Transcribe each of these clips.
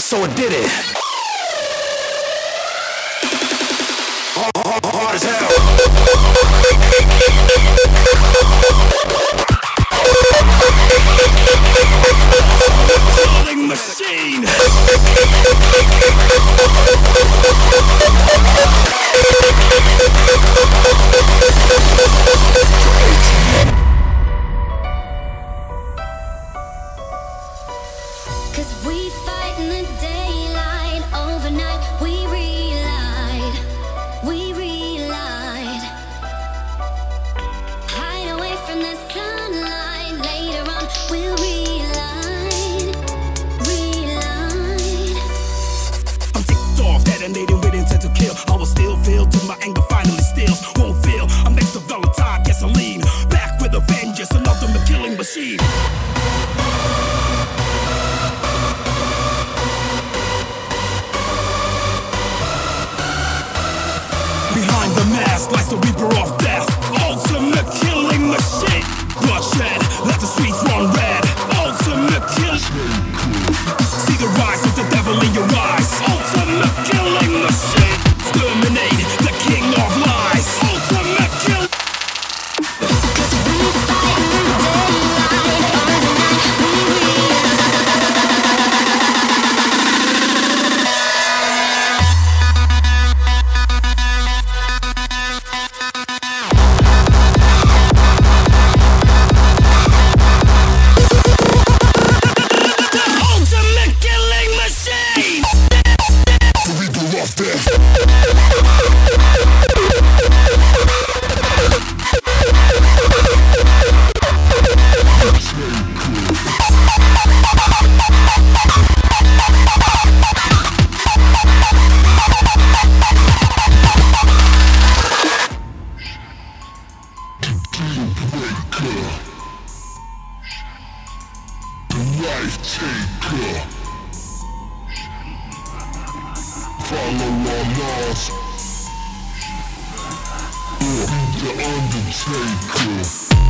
The reaper did death. life taker. Follow our laws. Or be the undertaker.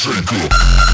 Jacob.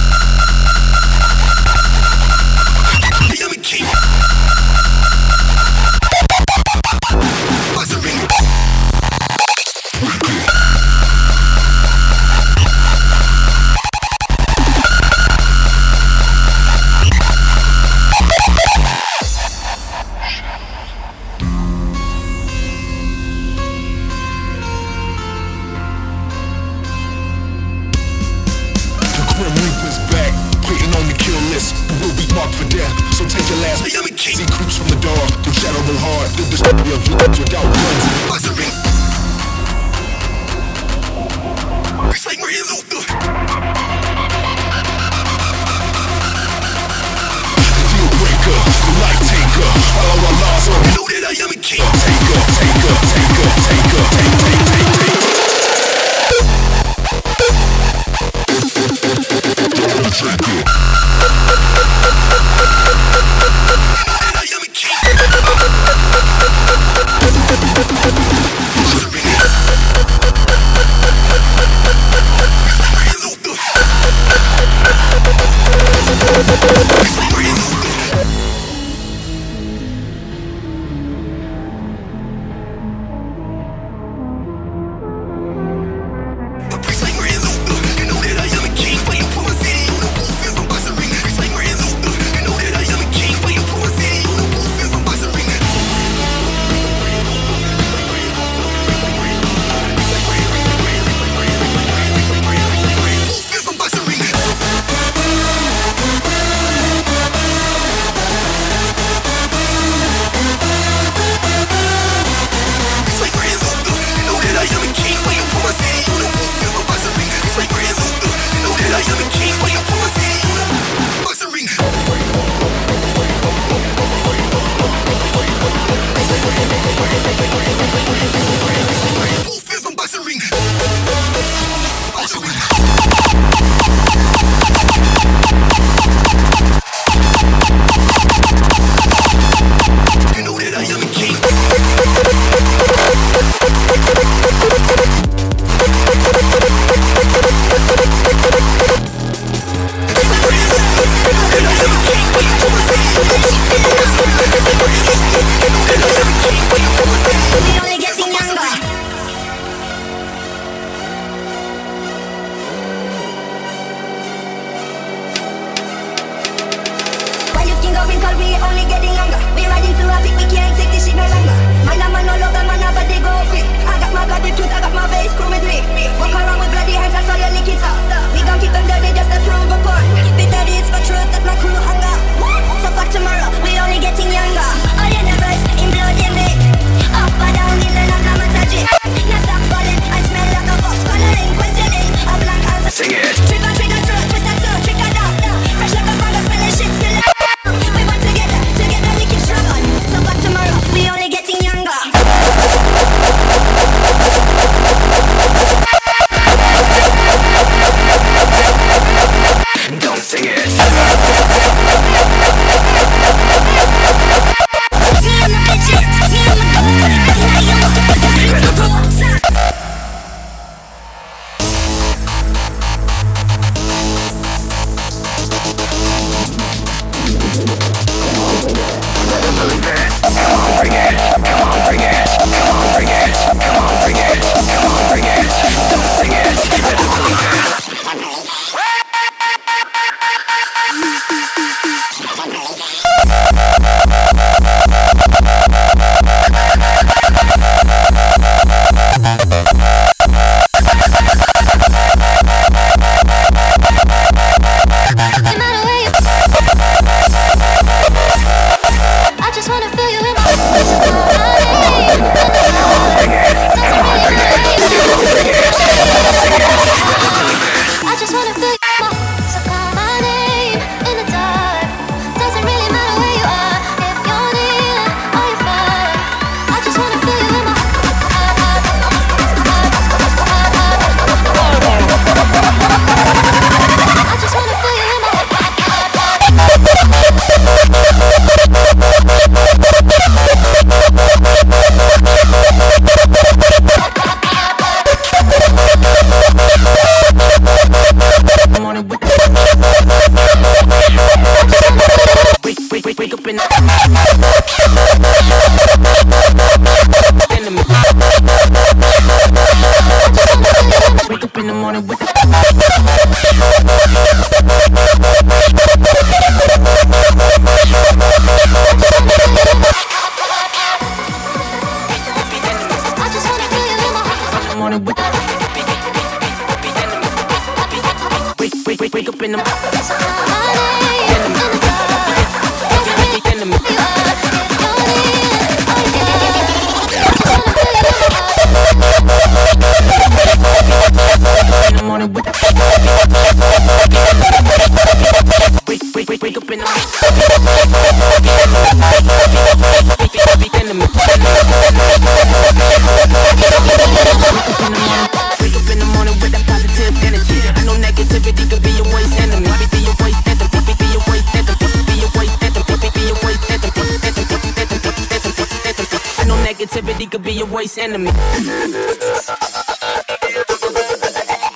Worst enemy.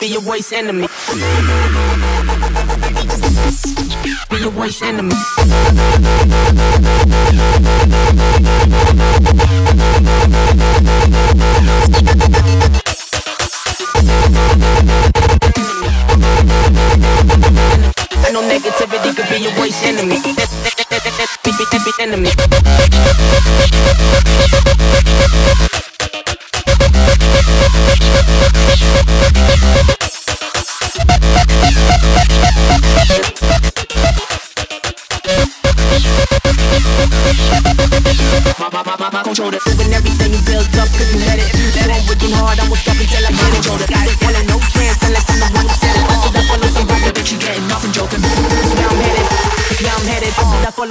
Be your worst enemy. Be your worst enemy. Know negativity could be your worst enemy. Enemy. control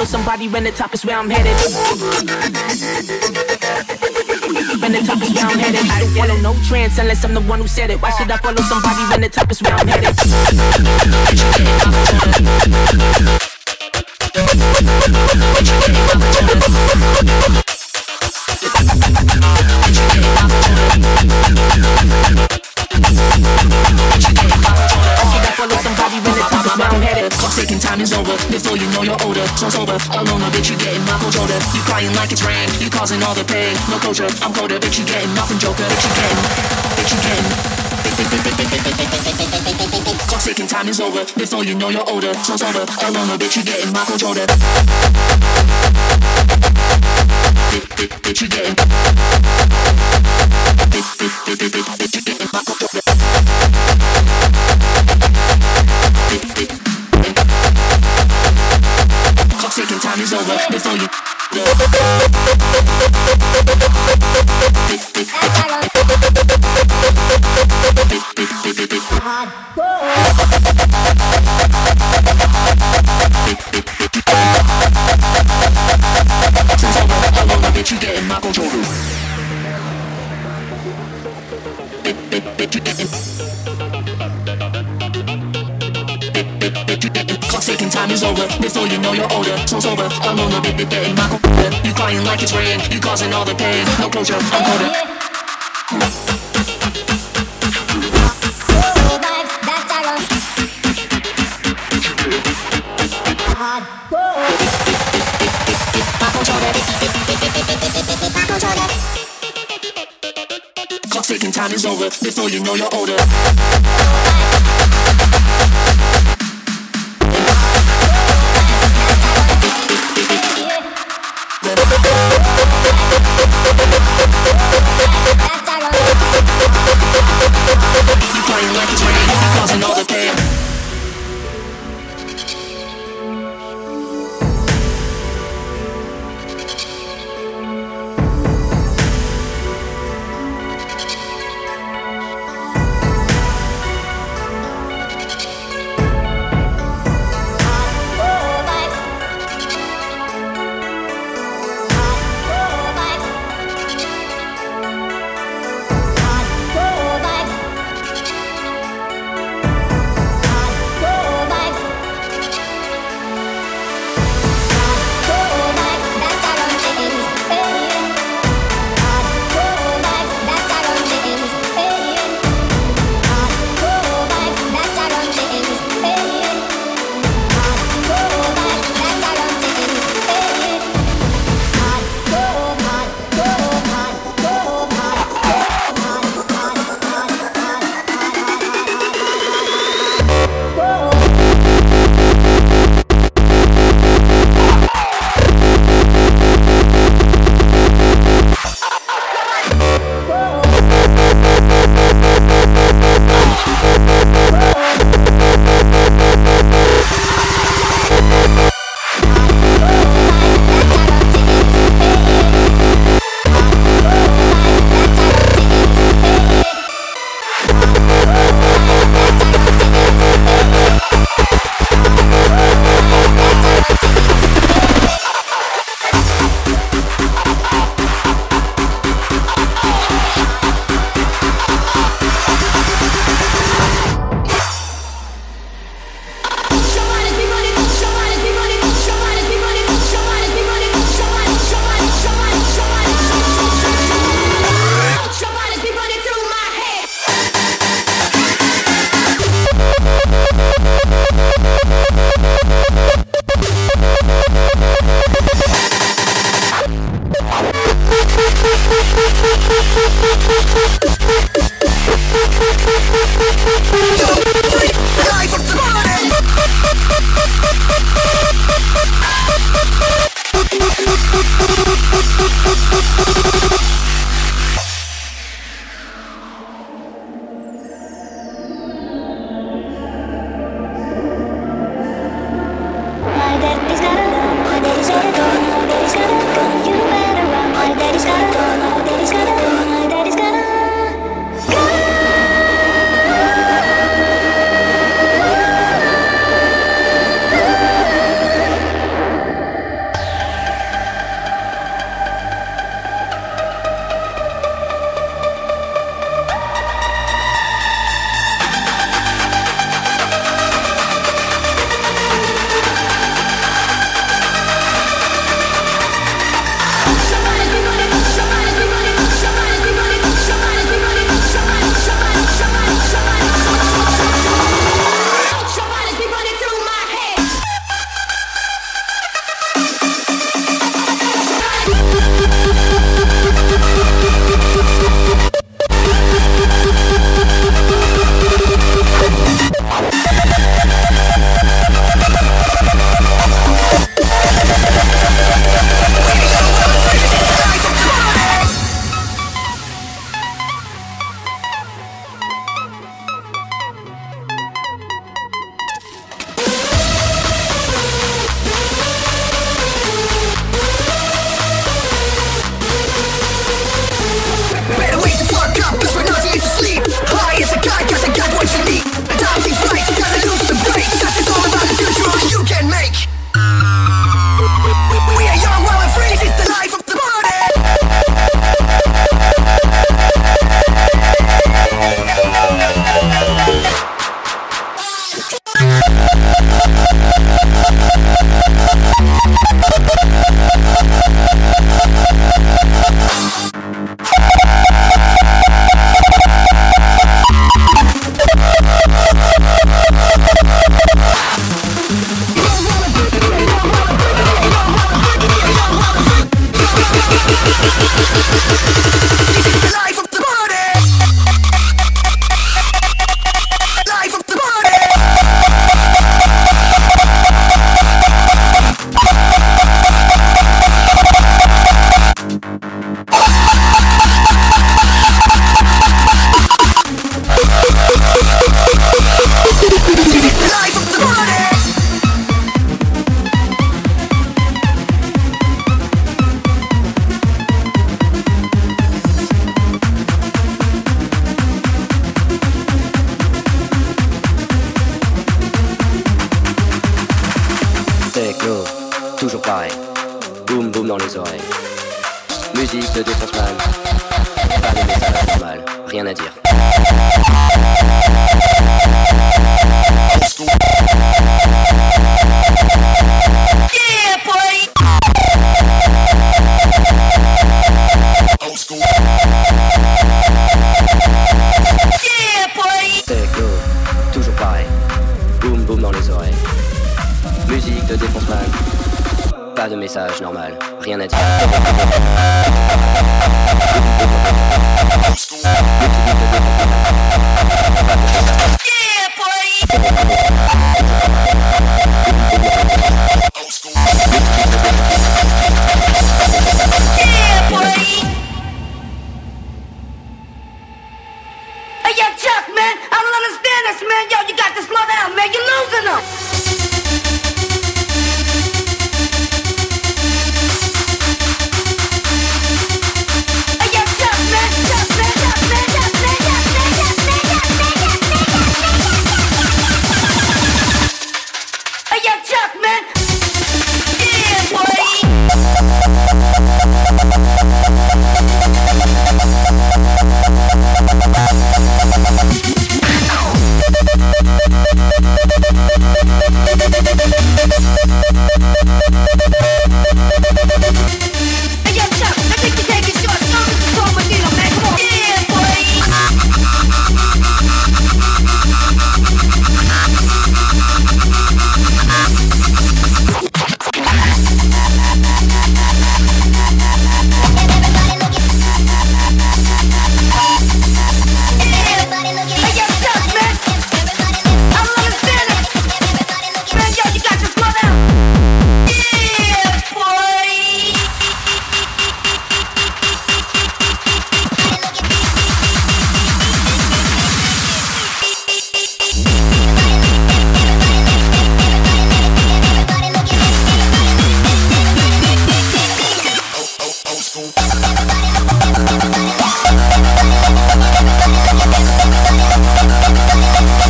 Follow somebody when the top is where I'm headed? When the top is where I'm headed. I don't follow no trends unless I'm the one who said it. Why should I follow somebody when the top is where I'm headed? Taking time is over before you know you're older. So oh, sober, alone, bitch, you getting my controller. You crying like it's rain, you causing all the pain. No closure, I'm colder, bitch, you getting nothing, joker. Bitch, you getting, bitch, you getting. Clock ticking, time is over before you know you're older. So oh, sober, alone, bitch, you getting my controller. Bitch, you getting. Bitch, bitch, bitch, bitch, bitch, bitch, you getting my controller. taking before you Before you know you're older So sober, alone a bit, bit, bit computer You crying like it's rain You causing all the pain. No closure, I'm colder. Clock ticking, time is over Before you know you're older toujours pareil. Boum boum dans les oreilles. Musique de défense mal. Pas de message normal, rien à dire.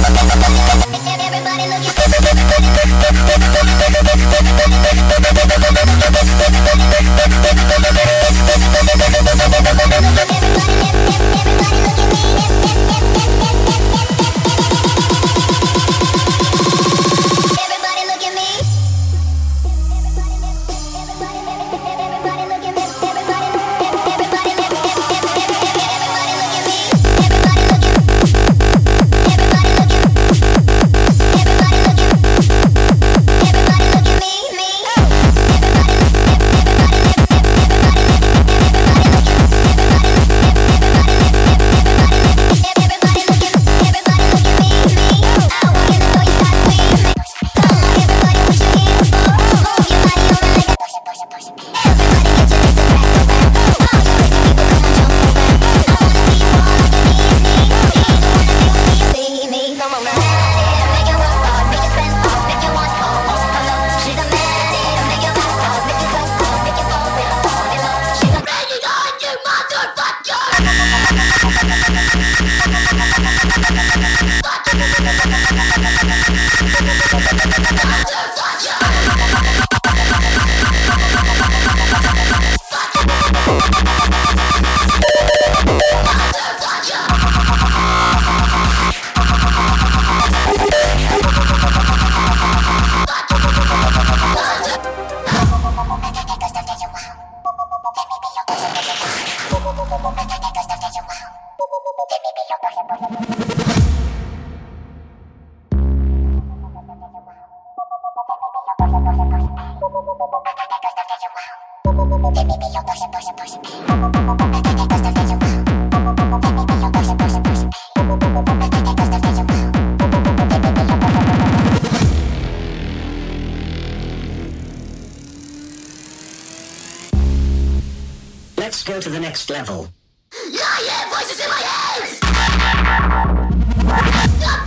Bye. Let's go to the next level. Voices in my head!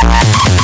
Thank